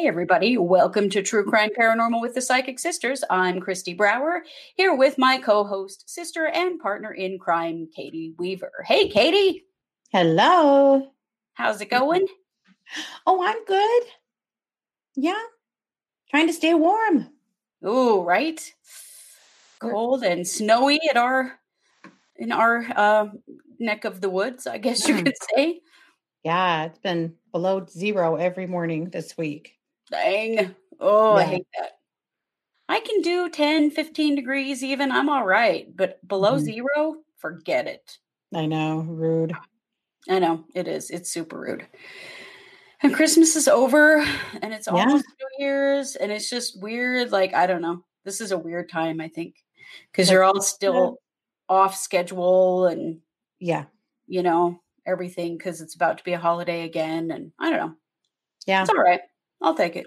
Hey, everybody. Welcome to True Crime Paranormal with the Psychic Sisters. I'm Kristi Brower, here with my co host, sister, and partner in crime, Katie Weaver. Hey, Katie. Hello. How's it going? Oh, I'm good. Yeah. Trying to stay warm. Ooh, right? Cold and snowy at our in our uh, neck of the woods, I guess you Mm. could say. Yeah, it's been below zero every morning this week. Dang. Oh, I hate that. I can do 10, 15 degrees even. I'm all right. But below Mhm. zero, forget it. I know, rude. I know it is. It's super rude. And Christmas is over and it's Yeah. almost New Year's and it's just weird. Like, I don't know. This is a weird time, I think, because you're all still off schedule and, Yeah. you know, everything because it's about to be a holiday again. And I don't know. Yeah. It's all right. I'll take it.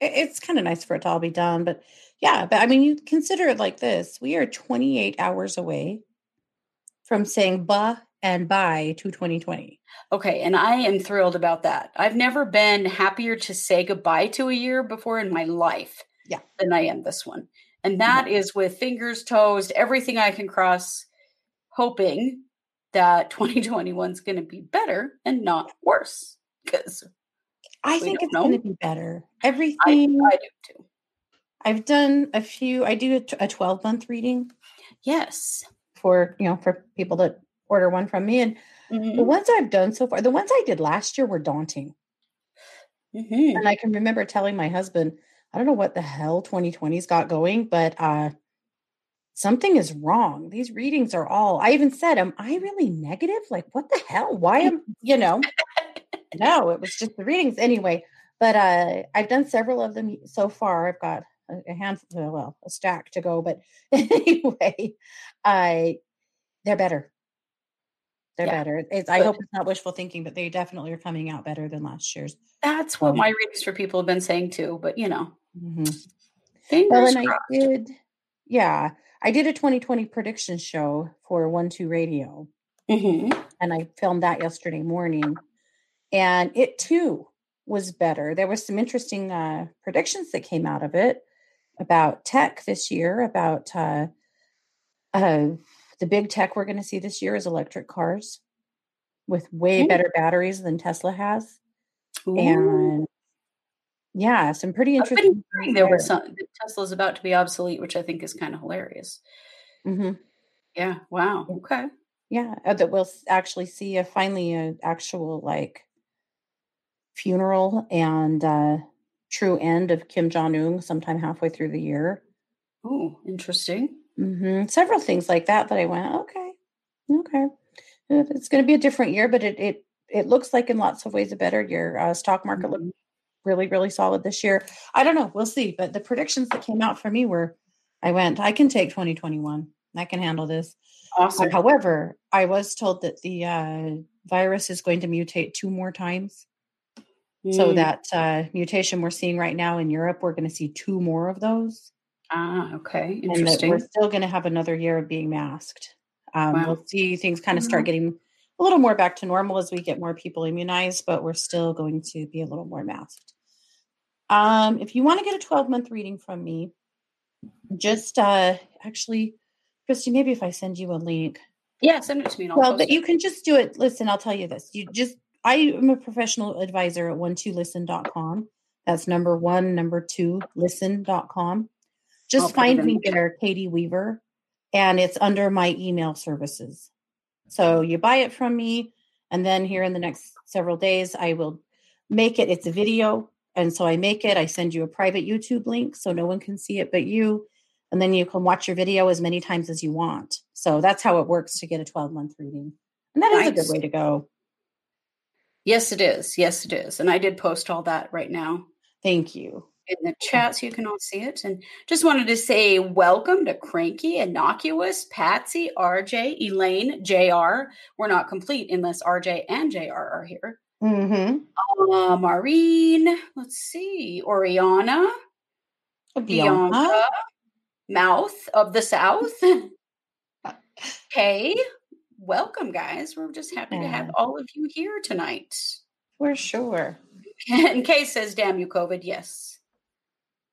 It- It's kind of nice for it to all be done. But yeah, but I mean, you consider it like this we are 28 hours away from saying bah and bye to 2020. Okay. And I am thrilled about that. I've never been happier to say goodbye to a year before in my life Yeah. than I am this one. And mm-hmm. that is with fingers, toes, everything I can cross, hoping that 2021 is going to be better and not worse. Because I We think it's going to be better. Everything I do too. I've done a few, I do a 12 month reading Yes. for, you know, for people that order one from me. And the Mhm, ones I've done so far, the ones I did last year were daunting. mhm. And I can remember telling my husband, I don't know what the hell 2020's got going, but uh something is wrong. These readings are all I even said, Am I really negative? Like, what the hell? Why am you know? No, it was just the readings anyway. But uh I've done several of them so far. I've got a, handful, well, a stack to go. But anyway, I they're better. They're Yeah, better. It's I hope it's not wishful thinking, but they definitely are coming out better than last year's. That's what Um, my readings for people have been saying too. But, you know, mhm. Well, fingers I crossed. did, yeah, I did a 2020 prediction show for One Two Radio, Mhm. and I filmed that yesterday morning, and it too was better. There was some interesting uh, predictions that came out of it about tech this year. About uh, uh, the big tech we're going to see this year is electric cars with way better batteries than Tesla has, Ooh. and yeah, some pretty interesting. there was some Tesla's about to be obsolete, which I think is kind of hilarious. Mhm. Yeah. Wow. Okay. Yeah, uh, that we'll actually see a finally an actual like funeral and uh true end of Kim Jong Un sometime halfway through the year. Oh, interesting. hmm Several things like that that I went okay, okay. It's going to be a different year, but it it it looks like in lots of ways a better year. Uh, stock market looked Mhm. really really solid this year. I don't know, we'll see. But the predictions that came out for me were, I went, I can take 2021. I can handle this. Uh, Awesome. however, I was told that the uh, virus is going to mutate two more times. So Mm. that uh, mutation we're seeing right now in Europe, we're going to see two more of those, Ah, okay. and that we're still going to have another year of being masked. Um, Wow. We'll see things kind of start getting a little more back to normal as we get more people immunized, but we're still going to be a little more masked. Um, if you want to get a 12 month reading from me, just uh, actually, Kristi, maybe if I send you a link, Yeah, send it to me and Well, but you can just do it. Listen, I'll tell you this. You just, I am a professional advisor at one two listen.com. That's number one, number two, listen.com. I'll Just find me there, Katie Weaver, and it's under my email services. So you buy it from me, and then here in the next several days, I will make it. It's a video. And so I make it, I send you a private YouTube link so no one can see it but you. And then you can watch your video as many times as you want. So that's how it works to get a 12 month reading. And that is a good way to go. Yes, it is. Yes, it is. And I did post all that right now Thank you. in the chat so you can all see it. And just wanted to say welcome to Cranky, Innocuous, Patsy, RJ, Elaine, JR. We're not complete unless RJ and JR are here. Mm-hmm. Uh, Maureen, let's see, Oriana, Bianca, Bianca. Mouth of the South. Hey, welcome, guys. We're just happy to have all of you here tonight. We're sure. And Kay says, "Damn you, COVID." Yes,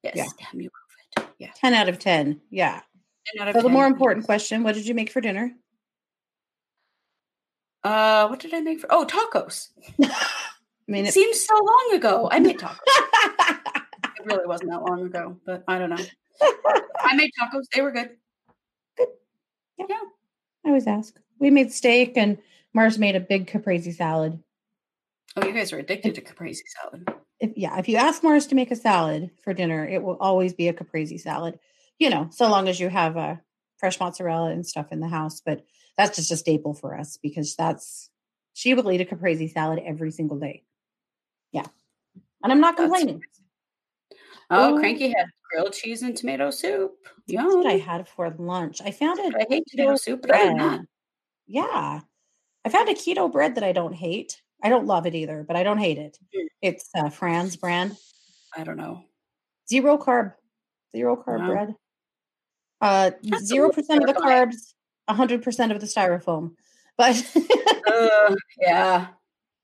yes, Yeah. damn you, COVID. Yeah. 10 out of 10. Yeah. 10 out of So the more important yes. question, what did you make for dinner? Uh, what did I make for? Oh, tacos. I mean, It it, seems so long ago. I made tacos. it really wasn't that long ago, but I don't know. I made tacos. They were good. Good. Yeah. yeah. I always ask. We made steak and Mars made a big caprese salad. Oh, you guys are addicted to caprese salad. If yeah, if you ask Mars to make a salad for dinner, it will always be a caprese salad. You know, so long as you have a fresh mozzarella and stuff in the house. But that's just a staple for us because that's she will eat a caprese salad every single day. Yeah, and I'm not That's complaining. Oh, Ooh. Cranky had grilled cheese and tomato soup. That's Yum. what I had for lunch. I found it. I hate tomato soup, but other than that, Yeah. I found a keto bread that I don't hate. I don't love it either, but I don't hate it. Mm. It's uh, Fran's brand. I don't know. Zero carb. Zero carb Wow. bread. Uh zero percent of the carbs, a hundred percent of the styrofoam. But Uh, yeah.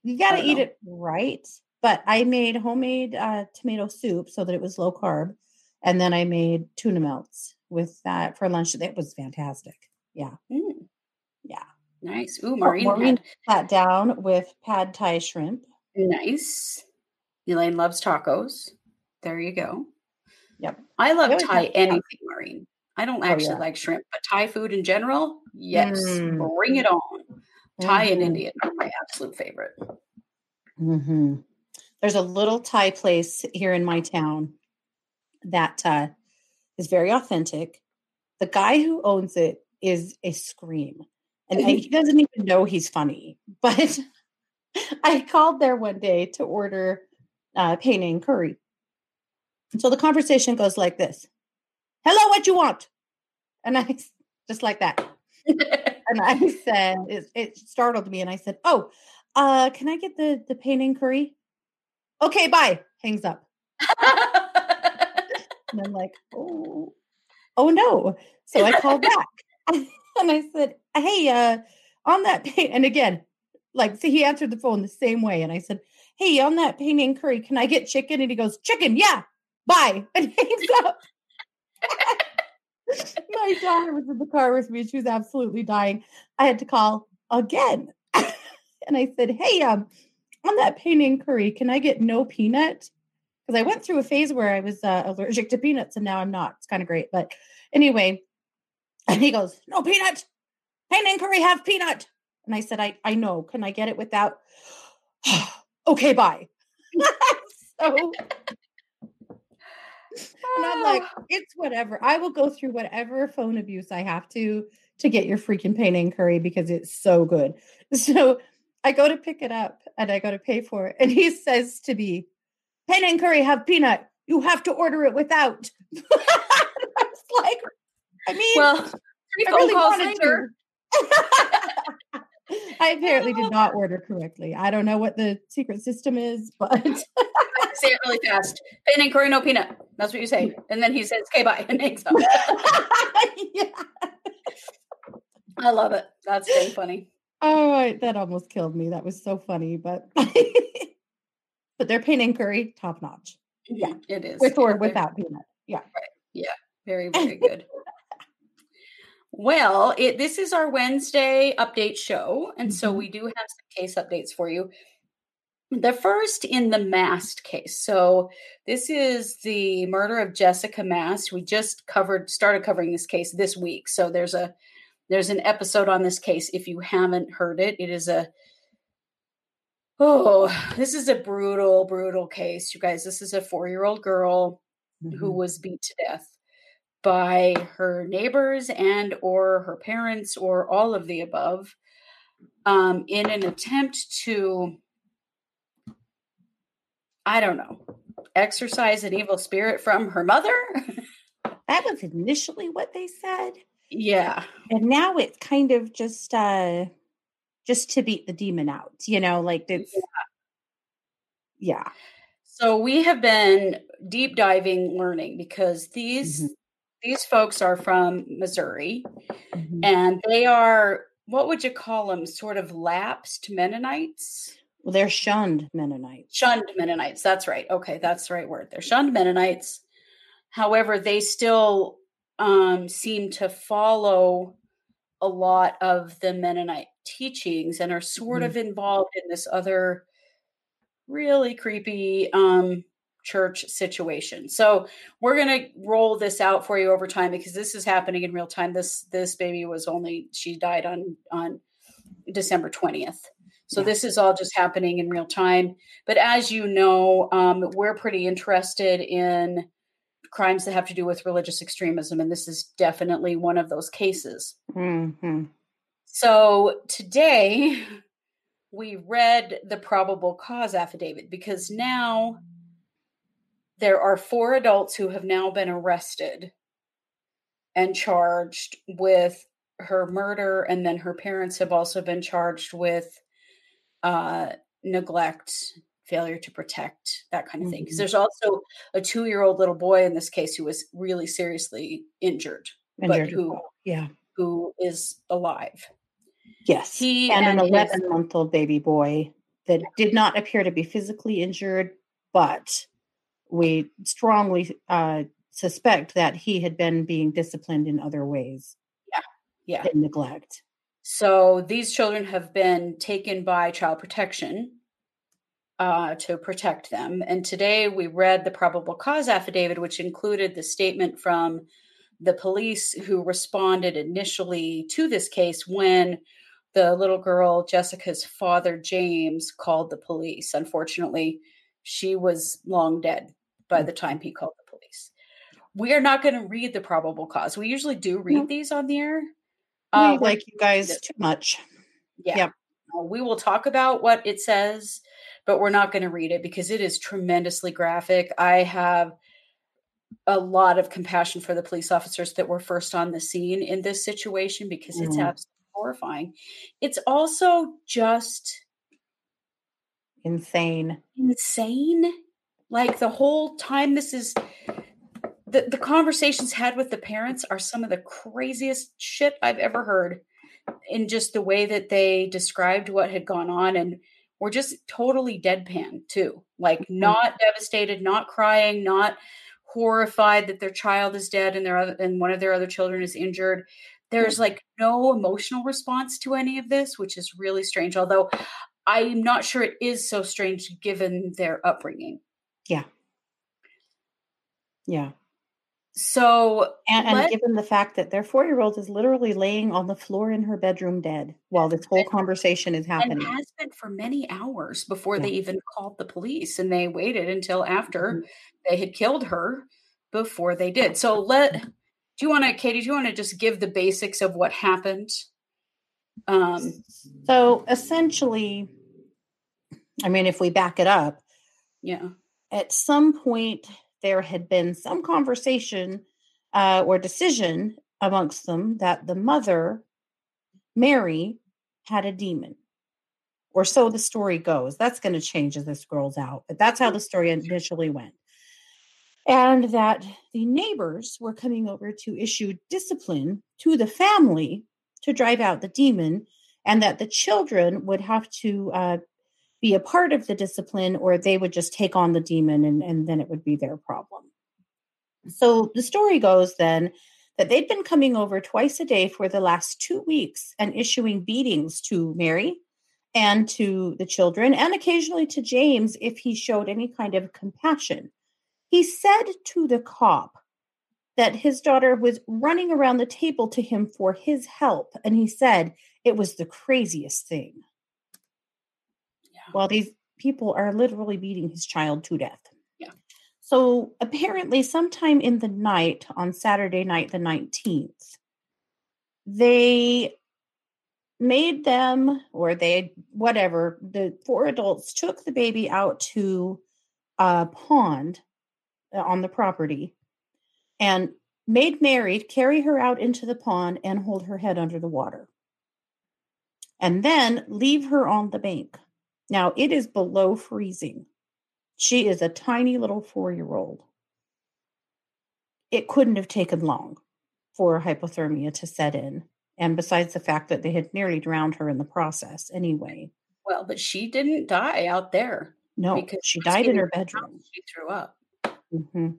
you gotta eat know. it right. But I made homemade uh, tomato soup so that it was low carb. And then I made tuna melts with that for lunch. That was fantastic. Yeah. Mm. Nice. Ooh, Maureen, Maureen had Sat down with pad thai shrimp. nice. Elaine loves tacos. There you go. Yep. I love always Thai anything, Maureen. I don't Oh, actually yeah. like shrimp, but Thai food in general, yes. Mm. Bring it on. Thai and Mhm. Indian are my absolute favorite. Mhm. There's a little Thai place here in my town that uh, is very authentic. The guy who owns it is a scream, and I- he doesn't even know he's funny. But I called there one day to order uh, Penang curry. And so the conversation goes like this: "Hello, what you want?" And I just like that. and I said, it, it startled me, and I said, "Oh, uh, can I get the the Penang curry?" Okay, bye. Hangs up, and I'm like, "Oh, oh no!" So I called back, and I said, "Hey, uh, on that pain," and again, like, see, he answered the phone the same way, and I said, "Hey, on that Penang curry, can I get chicken?" And he goes, "Chicken, yeah, bye," and hangs up. My daughter was in the car with me. She was absolutely dying. I had to call again. and I said, Hey, um, on that Penang curry, can I get no peanut? Because I went through a phase where I was uh, allergic to peanuts and now I'm not. It's kind of great. But anyway, and he goes, No peanut. Penang curry have peanut. And I said, I, I know. Can I get it without? okay, bye. so and I'm like, oh. it's whatever. I will go through whatever phone abuse I have to to get your freaking Penang curry because it's so good. So I go to pick it up and I go to pay for it. And he says to me, Penang curry have peanut. You have to order it without. I was like, I mean, well, three I phone really calls later. I apparently did not order correctly. I don't know what the secret system is, but Say it really fast. Pen and curry, no peanut. That's what you say. And then he says, okay, bye. And hangs up. yeah. I love it. That's very funny. Oh, I- that almost killed me. That was so funny, but but their Penang curry, top notch, Yeah. Mhm, It is. with or Yeah, without peanut. Yeah. Yeah. Very, very good. Well, it, this is our Wednesday update show. And so Mhm. we do have some case updates for you. The first in the Mast case. So this is the murder of Jessica Mast. We just covered started covering this case this week. So there's a there's an episode on this case if you haven't heard it. It is a Oh, this is a brutal brutal case. You guys, this is a 4-year-old girl who Mhm. was beat to death by her neighbors and or her parents or all of the above um, in an attempt to i don't know exorcise an evil spirit from her mother that was initially what they said, yeah and now it's kind of just uh just to beat the demon out. You know, like it's yeah. so we have been deep diving learning because these Mhm. These folks are from missouri Mhm. and they are what would you call them sort of lapsed mennonites Well, they're shunned Mennonites. Shunned Mennonites. That's right. Okay, that's the right word. They're shunned Mennonites. However, they still um, seem to follow a lot of the Mennonite teachings and are sort mm-hmm. of involved in this other really creepy um, church situation. So we're going to roll this out for you over time because this is happening in real time. This this baby was only she died on on December 20th. So yeah. this is all just happening in real time. But as you know, um, we're pretty interested in crimes that have to do with religious extremism, and this is definitely one of those cases. Mm-hmm. So today we read the probable cause affidavit because now there are four adults who have now been arrested and charged with her murder, and then her parents have also been charged with uh, neglect, failure to protect, that kind of thing. Because mm-hmm. there's also a two year old little boy in this case who was really seriously injured, injured but who, yeah, who is alive. Yes, he and, and an 11 month old baby boy that did not appear to be physically injured, but we strongly uh, suspect that he had been being disciplined in other ways. Yeah. Yeah. Neglect. So these children have been taken by child protection uh, to protect them. And today we read the probable cause affidavit, which included the statement from the police who responded initially to this case when the little girl, Jessica's father, James, called the police. Unfortunately, she was long dead by the time he called the police. We are not going to read the probable cause. We usually do read no. these on the air. Uh, like you guys too much. Yeah. Yep. Uh, we will talk about what it says, but we're not going to read it because it is tremendously graphic. I have a lot of compassion for the police officers that were first on the scene in this situation because it's mm. absolutely horrifying. It's also just insane. Insane like the whole time this is the, the conversations had with the parents are some of the craziest shit I've ever heard in just the way that they described what had gone on and were just totally deadpan too. Like mm-hmm. not devastated, not crying, not horrified that their child is dead and their other, and one of their other children is injured. There's like no emotional response to any of this, which is really strange. Although I'm not sure it is so strange given their upbringing. Yeah. Yeah. So, and, and given the fact that their four year old is literally laying on the floor in her bedroom dead while this whole conversation is happening, and has been for many hours before yeah. they even called the police, and they waited until after mm-hmm. they had killed her before they did. So, let do you want to, Katie? Do you want to just give the basics of what happened? Um, so essentially, I mean, if we back it up, yeah at some point there had been some conversation uh, or decision amongst them that the mother, Mary, had a demon. Or so the story goes. That's going to change as this grows out, but that's how the story initially went. And that the neighbors were coming over to issue discipline to the family to drive out the demon, and that the children would have to uh, be a part of the discipline or they would just take on the demon and, and then it would be their problem. So the story goes then that they'd been coming over twice a day for the last two weeks and issuing beatings to Mary and to the children and occasionally to James if he showed any kind of compassion. He said to the cop that his daughter was running around the table to him for his help, and he said it was the craziest thing while these people are literally beating his child to death. Yeah. So apparently, sometime in the night on Saturday night, the 19th, they made them, or they, whatever, the four adults took the baby out to a pond uh, on the property and made Mary carry her out into the pond and hold her head under the water. And then leave her on the bank. Now it is below freezing. She is a tiny little four year old. It couldn't have taken long for hypothermia to set in. And besides the fact that they had nearly drowned her in the process anyway. Well, but she didn't die out there. No, because she died in her leave the house, bedroom. She threw up. Mm-hmm.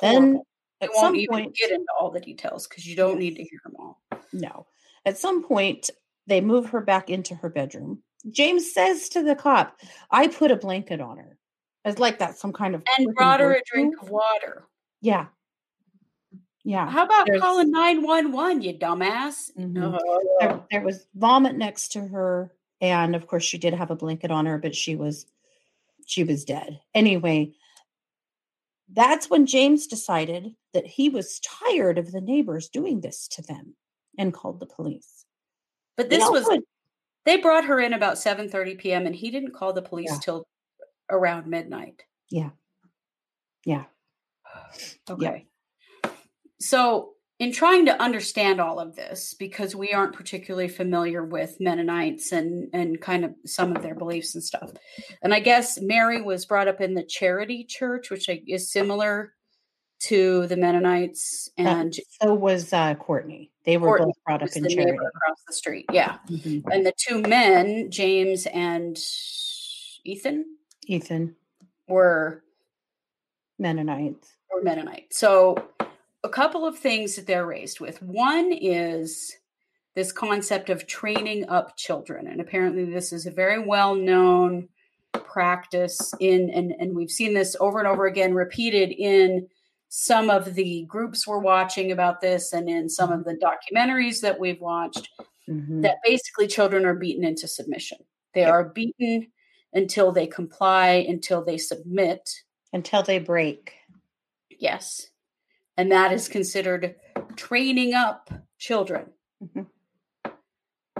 Then at won't some even point, get into all the details because you don't need to hear them all. no, at some point they move her back into her bedroom. James says to the cop, "I put a blanket on her." It's like that some kind of And brought her a drink of water. Yeah, yeah. How about There's- calling 911, you dumbass? Mhm. Oh, there, there was vomit next to her and of course she did have a blanket on her but she was she was dead anyway that's when james decided that he was tired of the neighbors doing this to them and called the police but this was they brought her in about 7:30 p.m. and he didn't call the police Yeah. till around midnight. yeah yeah Okay. So, in trying to understand all of this, because we aren't particularly familiar with Mennonites and and kind of some of their beliefs and stuff, and I guess Mary was brought up in the Charity Church, which is similar to the Mennonites, and so was uh courtney they were both brought up in charity across the street. Yeah, Mhm. and the two men, James and Ethan, ethan were mennonites or Mennonite. So, a couple of things that they're raised with. One is this concept of training up children, and apparently, this is a very well known practice in, and, and we've seen this over and over again repeated in some of the groups we're watching about this and in some of the documentaries that we've watched Mhm. that basically children are beaten into submission. They Yep. are beaten until they comply, until they submit, until they break Yes. And that is considered training up children. Mhm.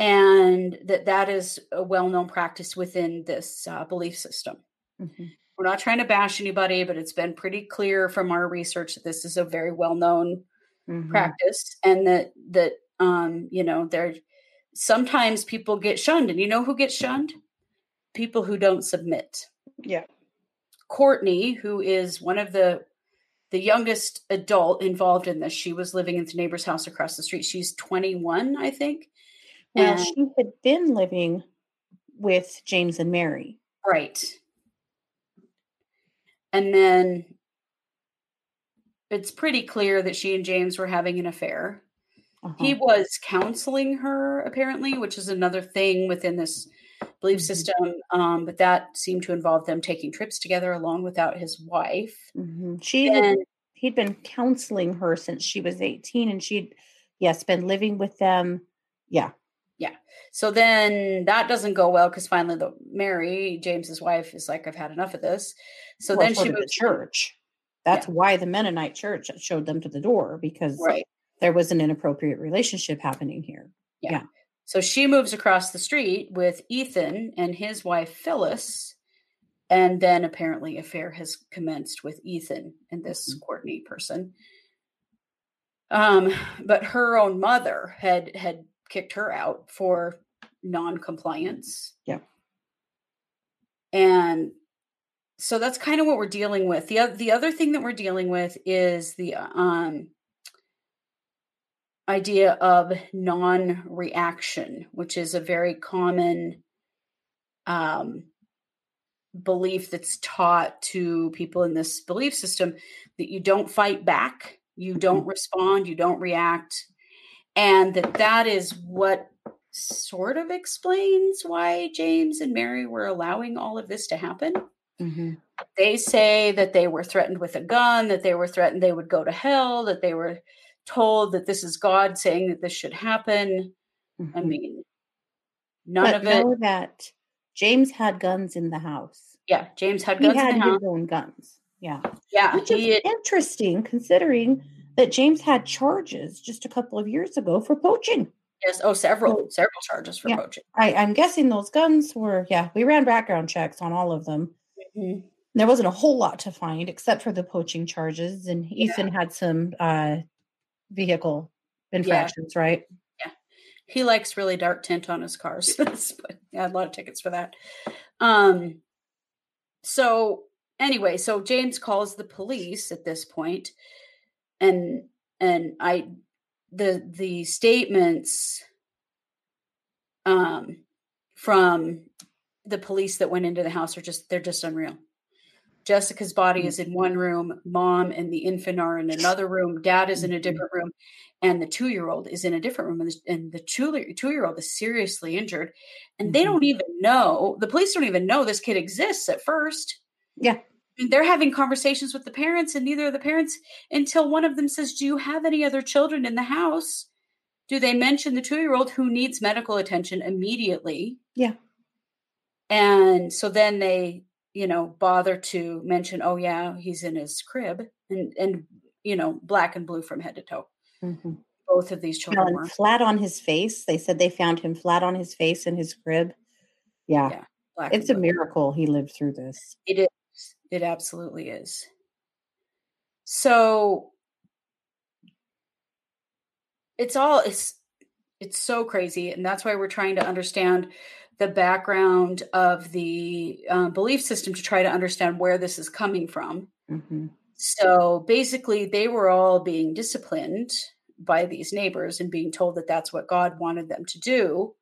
And that that is a well-known practice within this uh, belief system. Mhm. We're not trying to bash anybody, but it's been pretty clear from our research that this is a very well-known Mhm. practice and that that um you know there sometimes people get shunned and you know who gets shunned people who don't submit yeah Courtney, who is one of the the youngest adult involved in this, she was living in the neighbor's house across the street. She's 21, I think. well And- she had been living with james and mary right. And then it's pretty clear that she and James were having an affair. Uh-huh. He was counseling her, apparently, which is another thing within this belief Mhm. system. Um, but that seemed to involve them taking trips together along without his wife. Mhm. She had, And he'd been counseling her since she was 18 and she'd yes been living with them yeah So then that doesn't go well because finally the Mary, James's wife, is like, I've had enough of this. So Well, then she the church that's why the mennonite church showed them to the door because right. there was an inappropriate relationship happening here Yeah. So she moves across the street with Ethan and his wife Phyllis. And then apparently affair has commenced with Ethan and this Mhm. Courtney person. Um, but her own mother had had kicked her out for non-compliance. Yeah. And so that's kind of what we're dealing with. The the other thing that we're dealing with is the um idea of non-reaction, which is a very common um belief that's taught to people in this belief system that you don't fight back, you don't respond, you don't react, and that that is what sort of explains why James and Mary were allowing all of this to happen. Mhm. They say that they were threatened with a gun, that they were threatened they would go to hell, that they were told that this is God saying that this should happen. I Mhm. mean, none but of it. know that james had guns in the house Yeah, James had he guns had in the house. his own guns yeah Yeah, which is had- interesting considering that james had charges just a couple of years ago for poaching yes, oh, several, So- several charges for Yeah. poaching. I, I'm guessing those guns were, yeah, we ran background checks on all of them. Mhm. There wasn't a whole lot to find except for the poaching charges, and Ethan had some uh, vehicle infractions, right? Yeah. He likes really dark tint on his cars. had a lot of tickets for that. Um, so anyway, so James calls the police at this point, and and I the the statements um from the police that went into the house are just they're just unreal. Jessica's body Mm. is in one room, mom and the infant are in another room, dad is in a Mhm. different room, and the two year old is in a different room. And the, two year old is seriously injured. And they Mhm. don't even know, the police don't even know this kid exists at first. Yeah. And they're having conversations with the parents, and neither of the parents until one of them says, Do you have any other children in the house? Do they mention the two year old who needs medical attention immediately? Yeah. And so then they, you know, bother to mention, oh yeah, he's in his crib and and you know, black and blue from head to toe. Mhm. Both of these children were. flat on his face. They said they found him flat on his face in his crib. Yeah. Yeah, It's a miracle he lived through this. It is. It absolutely is. So it's all it's it's so crazy, and that's why we're trying to understand the background of the uh, belief system to try to understand where this is coming from. Mhm. So basically, they were all being disciplined by these neighbors and being told that that's what God wanted them to do.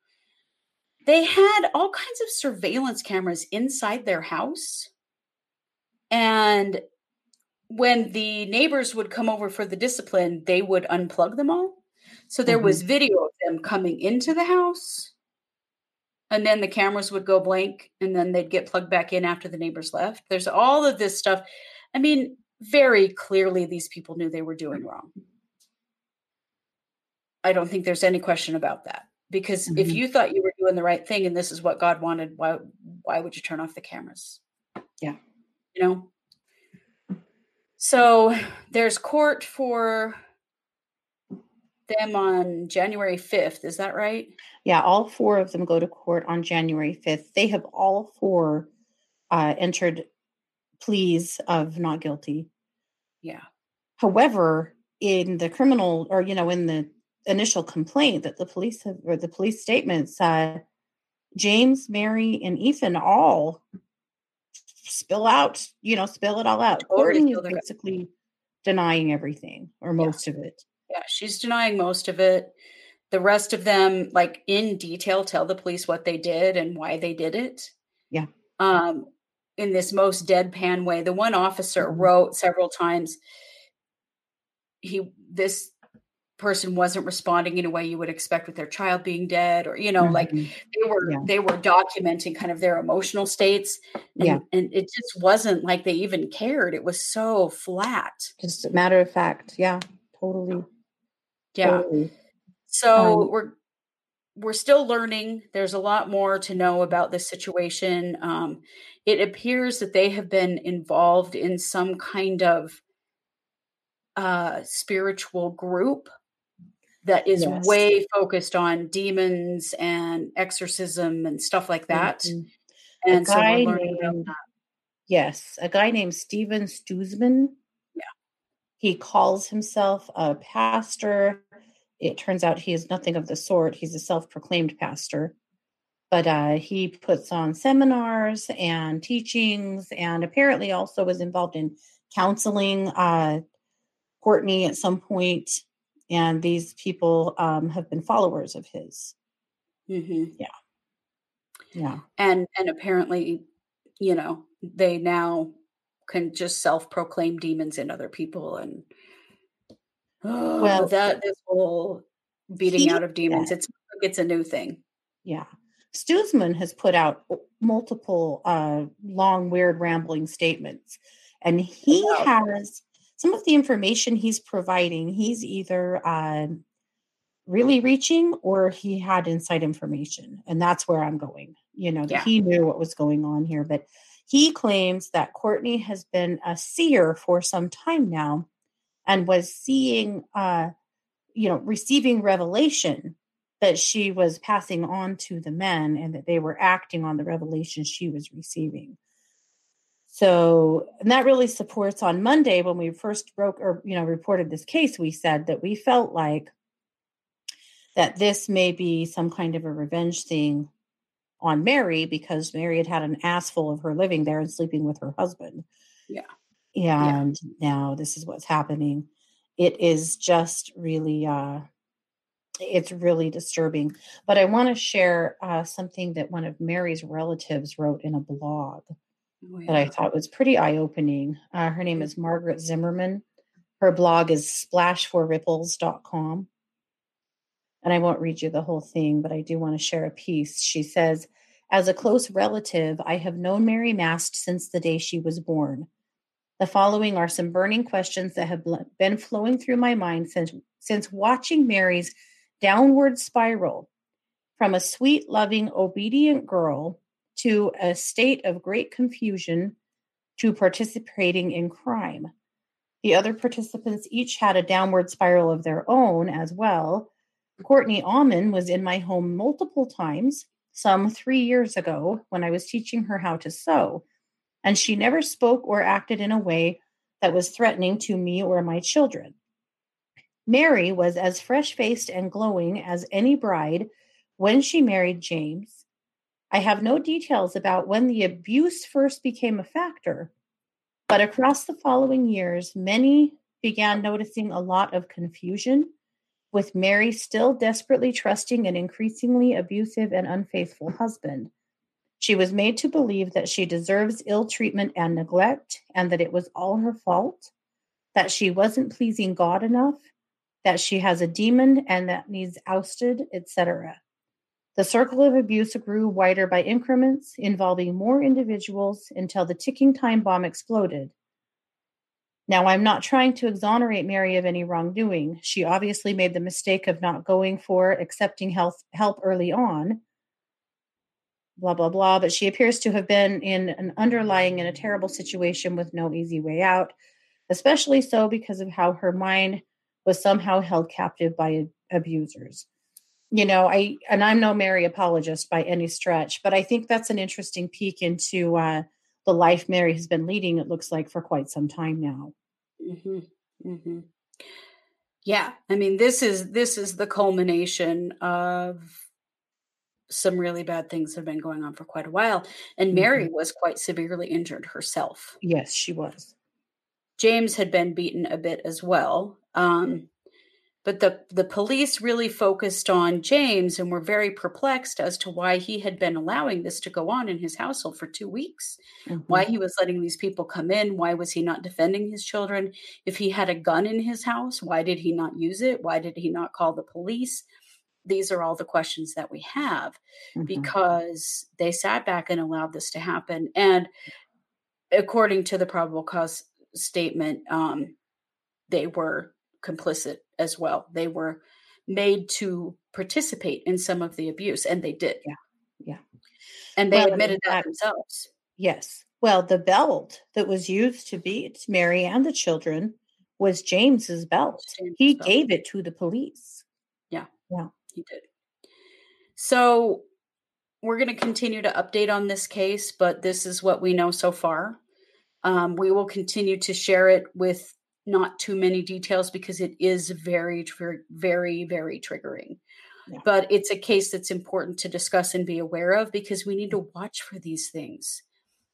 They had all kinds of surveillance cameras inside their house. And when the neighbors would come over for the discipline, they would unplug them all. So there was video of them coming into the house. And then the cameras would go blank and then they'd get plugged back in after the neighbors left. There's all of this stuff. I mean, very clearly, these people knew they were doing wrong. I don't think there's any question about that. Because if Mhm. you thought you were doing the right thing and this is what God wanted, why why would you turn off the cameras? Yeah. You know? So there's court for them on January 5th. Is that right? Yeah, all four of them go to court on January 5th. They have all four uh, entered pleas of not guilty. Yeah. However, in the criminal or, you know, in the initial complaint that the police have, or the police statements, uh, James, Mary, and Ethan all spill out, you know, spill it all out. Courtney is basically denying everything or Yeah. most of it. Yeah, she's denying most of it. The rest of them, like in detail, tell the police what they did and why they did it. Yeah. Um, in this most deadpan way. The one officer Mhm. wrote several times he this person wasn't responding in a way you would expect with their child being dead, or you know, like Mhm. they were Yeah. they were documenting kind of their emotional states. And, Yeah. and it just wasn't like they even cared. It was so flat. Just a matter of fact. Yeah, totally. Yeah. Totally. So Um, we're we're still learning. There's a lot more to know about this situation. Um, it appears that they have been involved in some kind of uh, spiritual group that is Yes. way focused on demons and exorcism and stuff like that. Mhm. And so we're learning about that. yes, a guy named Steven Stoosman. Yeah. He calls himself a pastor. It turns out he is nothing of the sort. He's a self-proclaimed pastor. But uh, he puts on seminars and teachings, and apparently also was involved in counseling uh, Courtney at some point. And these people um, have been followers of his. Mhm. Yeah. and and apparently you know they now can just self-proclaim demons in other people and well Well, that this whole beating he out of demons said- it's it's a new thing Yeah. Stoosman has put out multiple uh, long, weird, rambling statements. And he Wow. has some of the information he's providing, he's either um, really reaching or he had inside information. And that's where I'm going. You know, Yeah. he knew what was going on here. But he claims that Courtney has been a seer for some time now and was seeing, uh, you know, receiving revelation that she was passing on to the men and that they were acting on the revelation she was receiving. So, and that really supports on Monday when we first broke or, you know, reported this case, we said that we felt like that this may be some kind of a revenge thing on Mary because Mary had had an ass full of her living there and sleeping with her husband. Yeah. And now this is what's happening. It is just really uh it's really disturbing. But I want to share uh, something that one of Mary's relatives wrote in a blog oh, yeah. that I thought was pretty eye opening. Uh, her name is Margaret Zimmerman. Her blog is splashforripples.com. And I won't read you the whole thing, but I do want to share a piece. She says, As a close relative, I have known Mary Mast since the day she was born. The following are some burning questions that have been flowing through my mind since, since watching Mary's downward spiral from a sweet, loving, obedient girl to a state of great confusion to participating in crime. The other participants each had a downward spiral of their own as well. Courtney Allmon was in my home multiple times, some three years ago when I was teaching her how to sew, and she never spoke or acted in a way that was threatening to me or my children. Mary was as fresh faced and glowing as any bride when she married James. I have no details about when the abuse first became a factor, but across the following years, many began noticing a lot of confusion, with Mary still desperately trusting an increasingly abusive and unfaithful husband. She was made to believe that she deserves ill treatment and neglect, and that it was all her fault, that she wasn't pleasing God enough, that she has a demon and that needs ousted, etc. The circle of abuse grew wider by increments, involving more individuals until the ticking time bomb exploded. Now, I'm not trying to exonerate Mary of any wrongdoing. She obviously made the mistake of not going for accepting health, help early on, blah, blah, blah. But she appears to have been in an underlying in a terrible situation with no easy way out, especially so because of how her mind was somehow held captive by abusers. You know, I and I'm no Mary apologist by any stretch, but I think that's an interesting peek into uh, the life Mary has been leading. It looks like for quite some time now. Mm-hmm. Mm-hmm. Yeah, I mean, this is this is the culmination of some really bad things that have been going on for quite a while. And Mary mm-hmm. was quite severely injured herself. Yes, she was. James had been beaten a bit as well. Um, but the, the police really focused on James and were very perplexed as to why he had been allowing this to go on in his household for two weeks, mm-hmm. why he was letting these people come in, why was he not defending his children? If he had a gun in his house, why did he not use it? Why did he not call the police? These are all the questions that we have mm-hmm. because they sat back and allowed this to happen. And according to the probable cause statement, um, they were complicit as well. They were made to participate in some of the abuse, and they did. Yeah. Yeah. And they well, admitted that themselves. Yes. Well, the belt that was used to beat Mary and the children was James's belt. James he belt. gave it to the police. Yeah. Yeah. He did. So we're going to continue to update on this case, but this is what we know so far. Um, we will continue to share it with not too many details because it is very, very, very triggering. Yeah. But it's a case that's important to discuss and be aware of because we need to mm-hmm. watch for these things.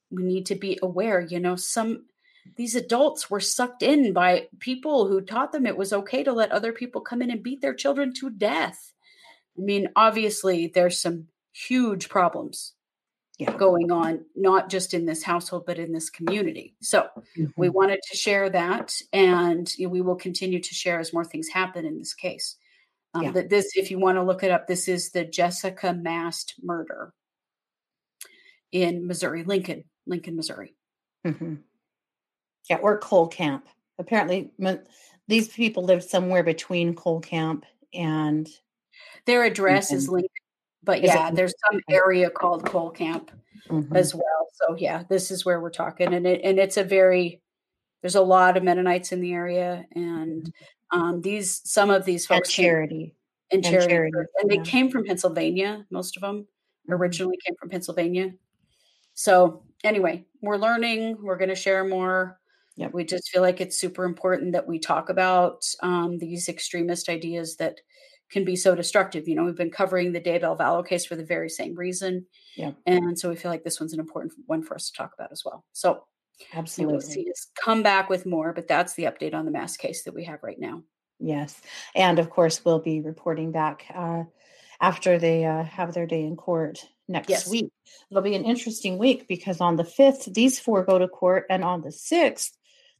We need to be aware, you know, some these adults were sucked in by people who taught them it was okay to let other people come in and beat their children to death. I mean, obviously, there's some huge problems yeah. going on, not just in this household, but in this community. So mm-hmm. we wanted to share that, and you know, we will continue to share as more things happen in this case. Um, yeah. That this, if you want to look it up, this is the Jessica Mast murder in Missouri, Lincoln, Lincoln, Missouri. Mm-hmm. Yeah, or Cole Camp. Apparently, these people lived somewhere between Cole Camp and their address is Lincoln, but yeah, there's some area called Cole Camp mm-hmm. as well. So yeah, this is where we're talking, and it and it's a very there's a lot of Mennonites in the area, and mm-hmm. um, these some of these folks and charity and charity, and, charity, and they yeah. came from Pennsylvania. Most of them mm-hmm. originally came from Pennsylvania. So anyway, we're learning. We're going to share more. Yep. We just feel like it's super important that we talk about um, these extremist ideas that can be so destructive. You know, we've been covering the Daybell Vallow case for the very same reason. Yeah. And so we feel like this one's an important one for us to talk about as well. So absolutely you will see us come back with more, but that's the update on the Mast case that we have right now. Yes. And of course, we'll be reporting back uh, after they uh, have their day in court next Yes. week. It'll be an interesting week because on the 5th, these four go to court, and on the 6th,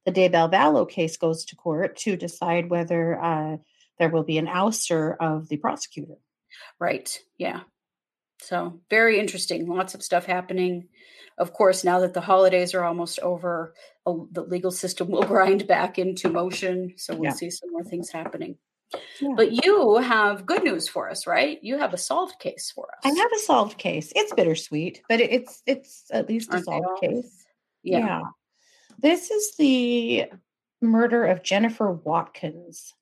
the Daybell Vallow case goes to court to decide whether uh, there will be an ouster of the prosecutor. Right. Yeah. So very interesting. Lots of stuff happening. Of course, now that the holidays are almost over, the legal system will grind back into motion. So we'll Yeah. see some more things happening. Yeah. But you have good news for us, right? You have a solved case for us. I have a solved case. It's bittersweet, but it's it's at least a Aren't they solved case. Yeah. This is the murder of Jennifer Watkins.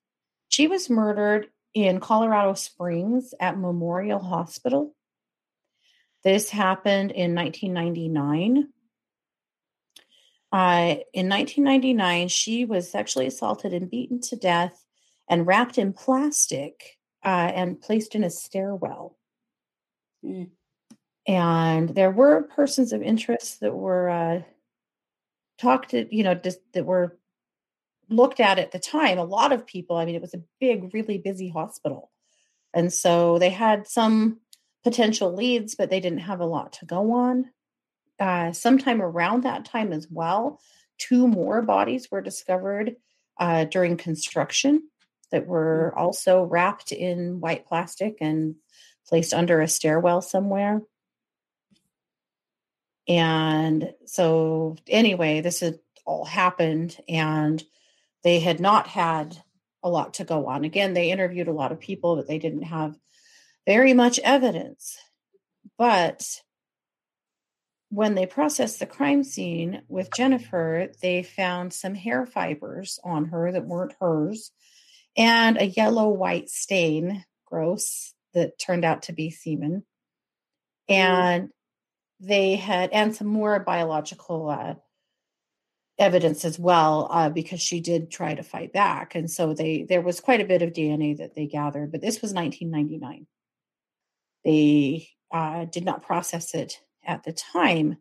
She was murdered in Colorado Springs at Memorial Hospital. This happened in 1999. Uh, in 1999, she was sexually assaulted and beaten to death and wrapped in plastic uh, and placed in a stairwell. Mm. And there were persons of interest that were uh, talked to, you know, just that were looked at at the time. A lot of people, I mean, it was a big, really busy hospital. And so they had some potential leads, but they didn't have a lot to go on. Uh, sometime around that time as well, two more bodies were discovered uh, during construction that were also wrapped in white plastic and placed under a stairwell somewhere. And so, anyway, this had all happened, and they had not had a lot to go on. Again, they interviewed a lot of people, but they didn't have very much evidence. But when they processed the crime scene with Jennifer, they found some hair fibers on her that weren't hers and a yellow white stain, gross, that turned out to be semen. And they had, and some more biological uh, evidence as well, uh, because she did try to fight back. And so they, there was quite a bit of DNA that they gathered, but this was 1999. They uh, did not process it at the time.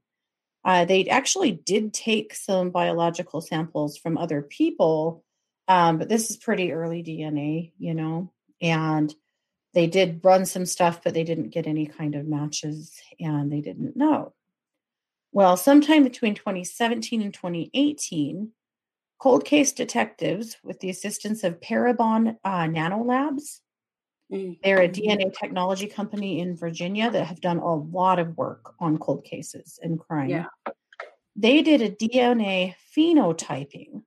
Uh, they actually did take some biological samples from other people, um, but this is pretty early DNA, you know, and they did run some stuff, but they didn't get any kind of matches and they didn't know. Well, sometime between 2017 and 2018, cold case detectives, with the assistance of Parabon uh, Nanolabs, Mm. they're a DNA technology company in Virginia that have done a lot of work on cold cases and crime. Yeah. They did a DNA phenotyping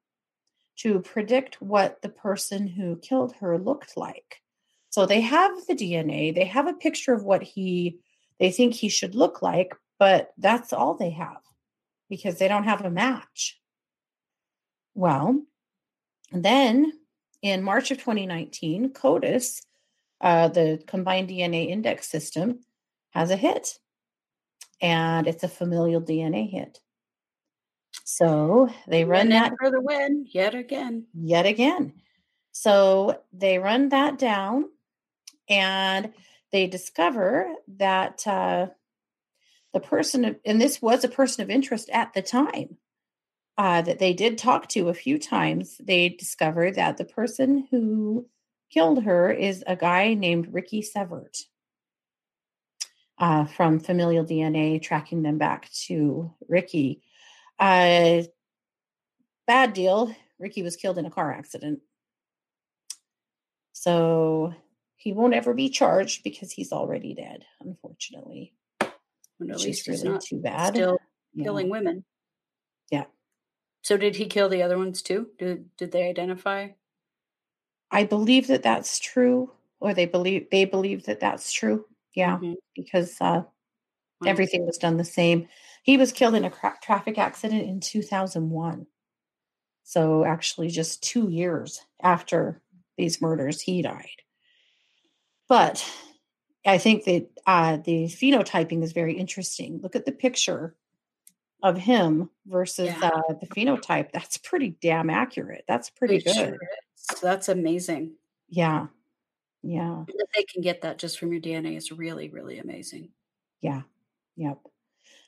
to predict what the person who killed her looked like. So they have the DNA, they have a picture of what he they think he should look like, but that's all they have because they don't have a match. Well, then in March of 2019, CODIS uh, the combined DNA index system has a hit, and it's a familial DNA hit. So they run that for the win yet again. yet again. So they run that down, and they discover that uh, the person, of, and this was a person of interest at the time. Uh, that they did talk to a few times, they discovered that the person who killed her is a guy named Ricky Severt uh, from Familial DNA, tracking them back to Ricky. Uh, bad deal. Ricky was killed in a car accident. So he won't ever be charged because he's already dead, unfortunately. At least is he's really not too bad. still Yeah. killing women. Yeah. So did he kill the other ones too? Did did they identify? I believe that that's true, or they believe they believe that that's true. Yeah, Mhm. because uh, Wow. everything was done the same. He was killed in a cra- traffic accident in 2001. So actually, just two years after these murders, he died. But I think that uh, the phenotyping is very interesting. Look at the picture of him versus Yeah. uh, the phenotype. That's pretty damn accurate. That's pretty It good. sure. That's amazing. Yeah. Yeah. That they can get that just from your DNA is really, really amazing. Yeah. Yep.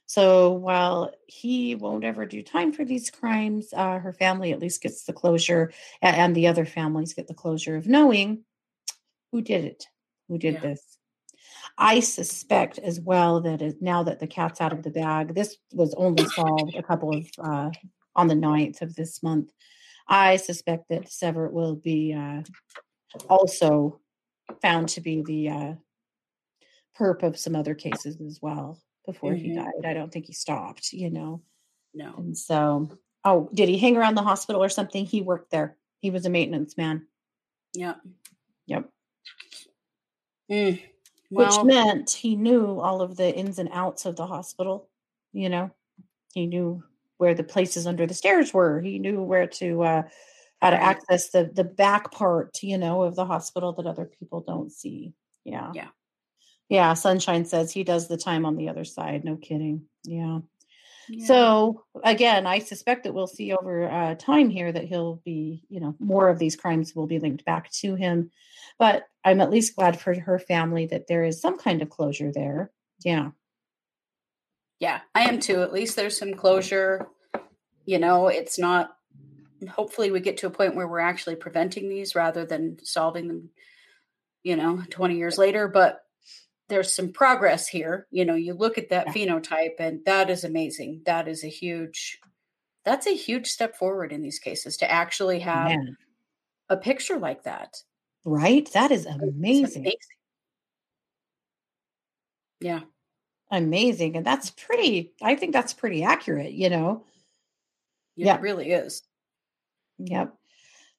So while he won't ever do time for these crimes, uh, her family at least gets the closure, and, and the other families get the closure of knowing who did it, who did Yeah. this. I suspect as well that it, now that the cat's out of the bag, this was only solved a couple of uh, on the 9th of this month. I suspect that Severt will be uh, also found to be the uh, perp of some other cases as well before he Mhm. died. I don't think he stopped, you know. No. And so, oh, did he hang around the hospital or something? He worked there. He was a maintenance man. Yeah. Yep. Mm. Which Well, meant he knew all of the ins and outs of the hospital. You know, he knew where the places under the stairs were. He knew where to uh, how to access the the back part, you know, of the hospital that other people don't see. Yeah. Yeah. Yeah. Sunshine says he does the time on the other side. No kidding. Yeah. yeah. So again, I suspect that we'll see over uh, time here that he'll be, you know, more of these crimes will be linked back to him. But I'm at least glad for her family that there is some kind of closure there. Yeah. yeah, I am too. At least there's some closure. You know, it's not. Hopefully, we get to a point where we're actually preventing these rather than solving them. You know, 20 years later, but there's some progress here. You know, you look at that Yeah. phenotype, and that is amazing. That is a huge. That's a huge step forward in these cases to actually have Man. a picture like that. Right? That is It's amazing. Yeah. Amazing. And that's pretty, I think that's pretty accurate, you know? It Yeah. really is. Yep.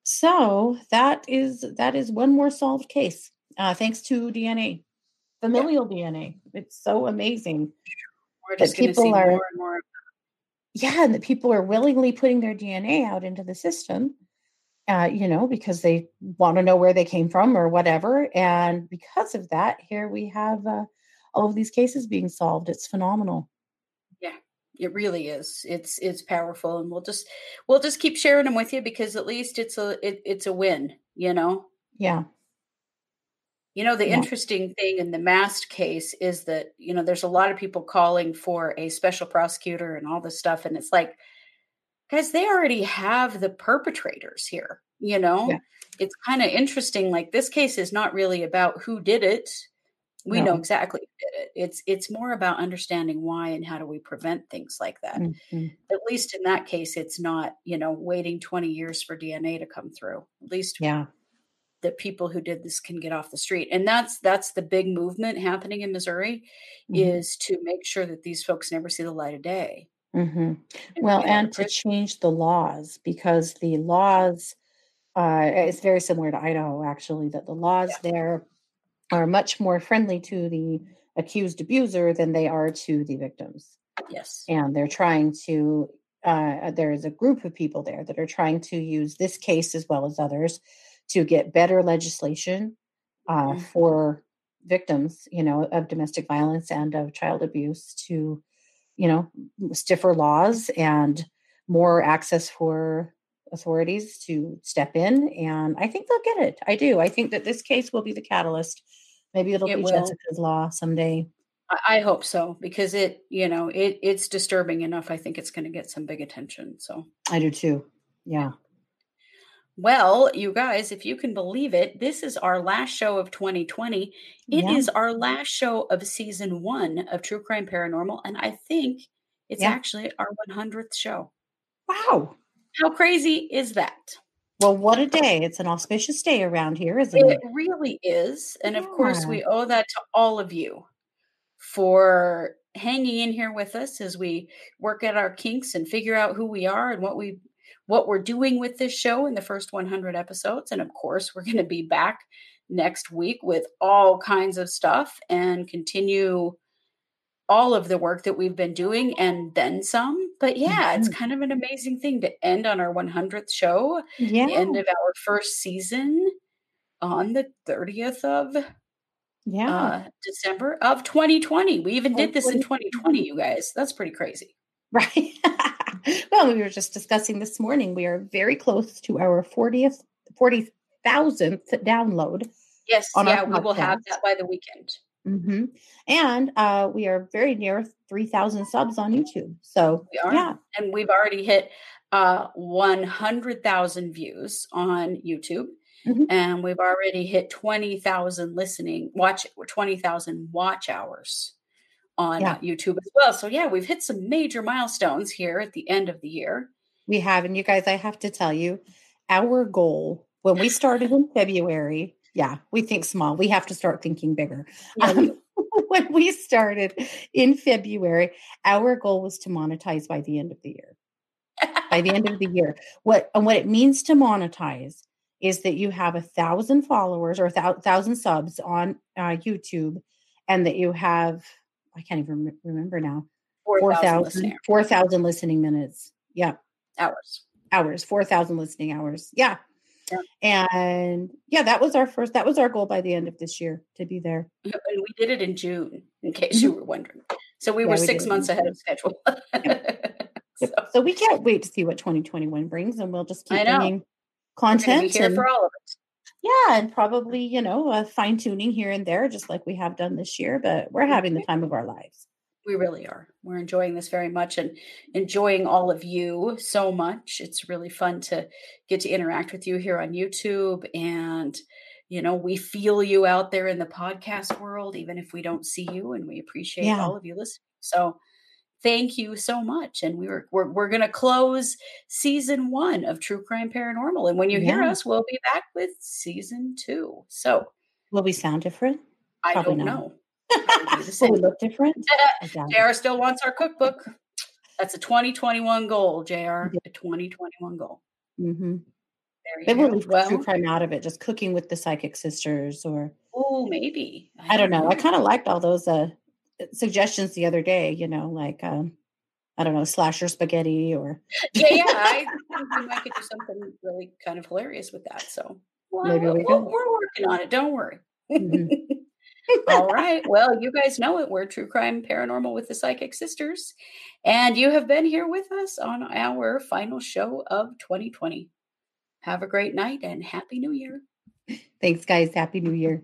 So that is that is one more solved case. Uh, thanks to DNA, familial DNA. It's so amazing. That just going see people are- more and more. Yeah, and that people are willingly putting their DNA out into the system. Uh, you know, because they want to know where they came from or whatever. And because of that, here we have uh, all of these cases being solved. It's phenomenal. Yeah, it really is. It's it's powerful, and we'll just we'll just keep sharing them with you because at least it's a it, it's a win. You know. Yeah. You know the Yeah. interesting thing in the Mast case is that you know there's a lot of people calling for a special prosecutor and all this stuff, and it's like, guys, they already have the perpetrators here. You know, Yeah. it's kind of interesting. Like this case is not really about who did it. We know exactly who did it. It's it's more about understanding why and how do we prevent things like that. Mhm. At least in that case, it's not you know waiting 20 years for DNA to come through. At least Yeah. the people who did this can get off the street and that's that's the big movement happening in missouri Mhm. is to make sure that these folks never see the light of day hmm Well, get out of and to change the laws because the laws, uh, it's very similar to Idaho, actually, that the laws there are much more friendly to the accused abuser than they are to the victims. yes And they're trying to, uh, there is a group of people there that are trying to use this case as well as others to get better legislation uh, Mhm. for victims, you know, of domestic violence and of child abuse to, you know, stiffer laws and more access for authorities to step in. And I think they'll get it. I do. I think that this case will be the catalyst. Maybe it'll It be will. Jessica's law someday. I, I hope so because it you know it it's disturbing enough i think it's going to get some big attention so I do too. Yeah. Well you guys if you can believe it this is our last show of 2020 It is Yeah. our last show of season one of true crime paranormal and i think it's Yeah. actually our 100th show Wow. how crazy is that Well, what a day. It's an auspicious day around here, isn't It it? really is. And of course, we owe that to all of you for hanging in here with us as we work at our kinks and figure out who we are and what we what we're doing with this show in the first 100 episodes and of course we're going to be back next week with all kinds of stuff and continue all of the work that we've been doing and then some but yeah it's Mhm. kind of an amazing thing to end on our 100th show Yeah. the end of our first season on the 30th of yeah. uh, December of 2020. We even did this in 2020. 2020, you guys. That's pretty crazy. Right. well, we were just discussing this morning. We are very close to our 40th, 40,000th download. Yes, yeah, we will have that by the weekend. Mm-hmm. And uh, we are very near 3,000 subs on YouTube. So, we are. yeah. And we've already hit uh, 100,000 views on YouTube. Mm-hmm. And we've already hit 20,000 listening, watch 20,000 watch hours on yeah. YouTube as well. So, yeah, we've hit some major milestones here at the end of the year. We have. And you guys, I have to tell you, our goal when we started in February, yeah, we think small. We have to start thinking bigger. Um, when we started in February, our goal was to monetize by the end of the year. by the end of the year, what and what it means to monetize is that you have a thousand followers or a thousand subs on uh, YouTube, and that you have I can't even remember now 4,000 4, 4, listening minutes. Yeah, hours. Hours. Four thousand listening hours. Yeah. Yeah. And yeah, that was our first, that was our goal by the end of this year to be there. And we did it in June, in case mm-hmm. you were wondering. So we yeah, were six we months ahead of schedule. so. so. we can't wait to see what 2021 brings and we'll just keep bringing content. here and, for all of it. Yeah, and probably, you know, uh, fine tuning here and there, just like we have done this year, but we're having the time of our lives. We really are. We're enjoying this very much and enjoying all of you so much. It's really fun to get to interact with you here on YouTube. And, you know, we feel you out there in the podcast world, even if we don't see you, and we appreciate yeah. all of you listening. So, thank you so much. And we were we're, we're going to close season one of True Crime Paranormal. And when you yeah. hear us, we'll be back with season two. So, will we sound different? Probably I don't not. know. Will we look different? JR still wants our cookbook. That's a 2021 goal, JR. A 2021 goal. Mm-hmm. Maybe we'll leave well, true crime out of it, just cooking with the psychic sisters or Oh, maybe. I, I don't know. know. I kind of liked all those uh, suggestions the other day, you know, like um, I don't know, slasher spaghetti or Yeah, yeah. I think we might get to something really kind of hilarious with that. So well, maybe we we're, we're working on it. Don't worry. Mm-hmm. All right. Well, you guys know it. We're True Crime Paranormal with the Psychic Sisters. And you have been here with us on our final show of 2020. Have a great night and Happy New Year. Thanks, guys. Happy New Year.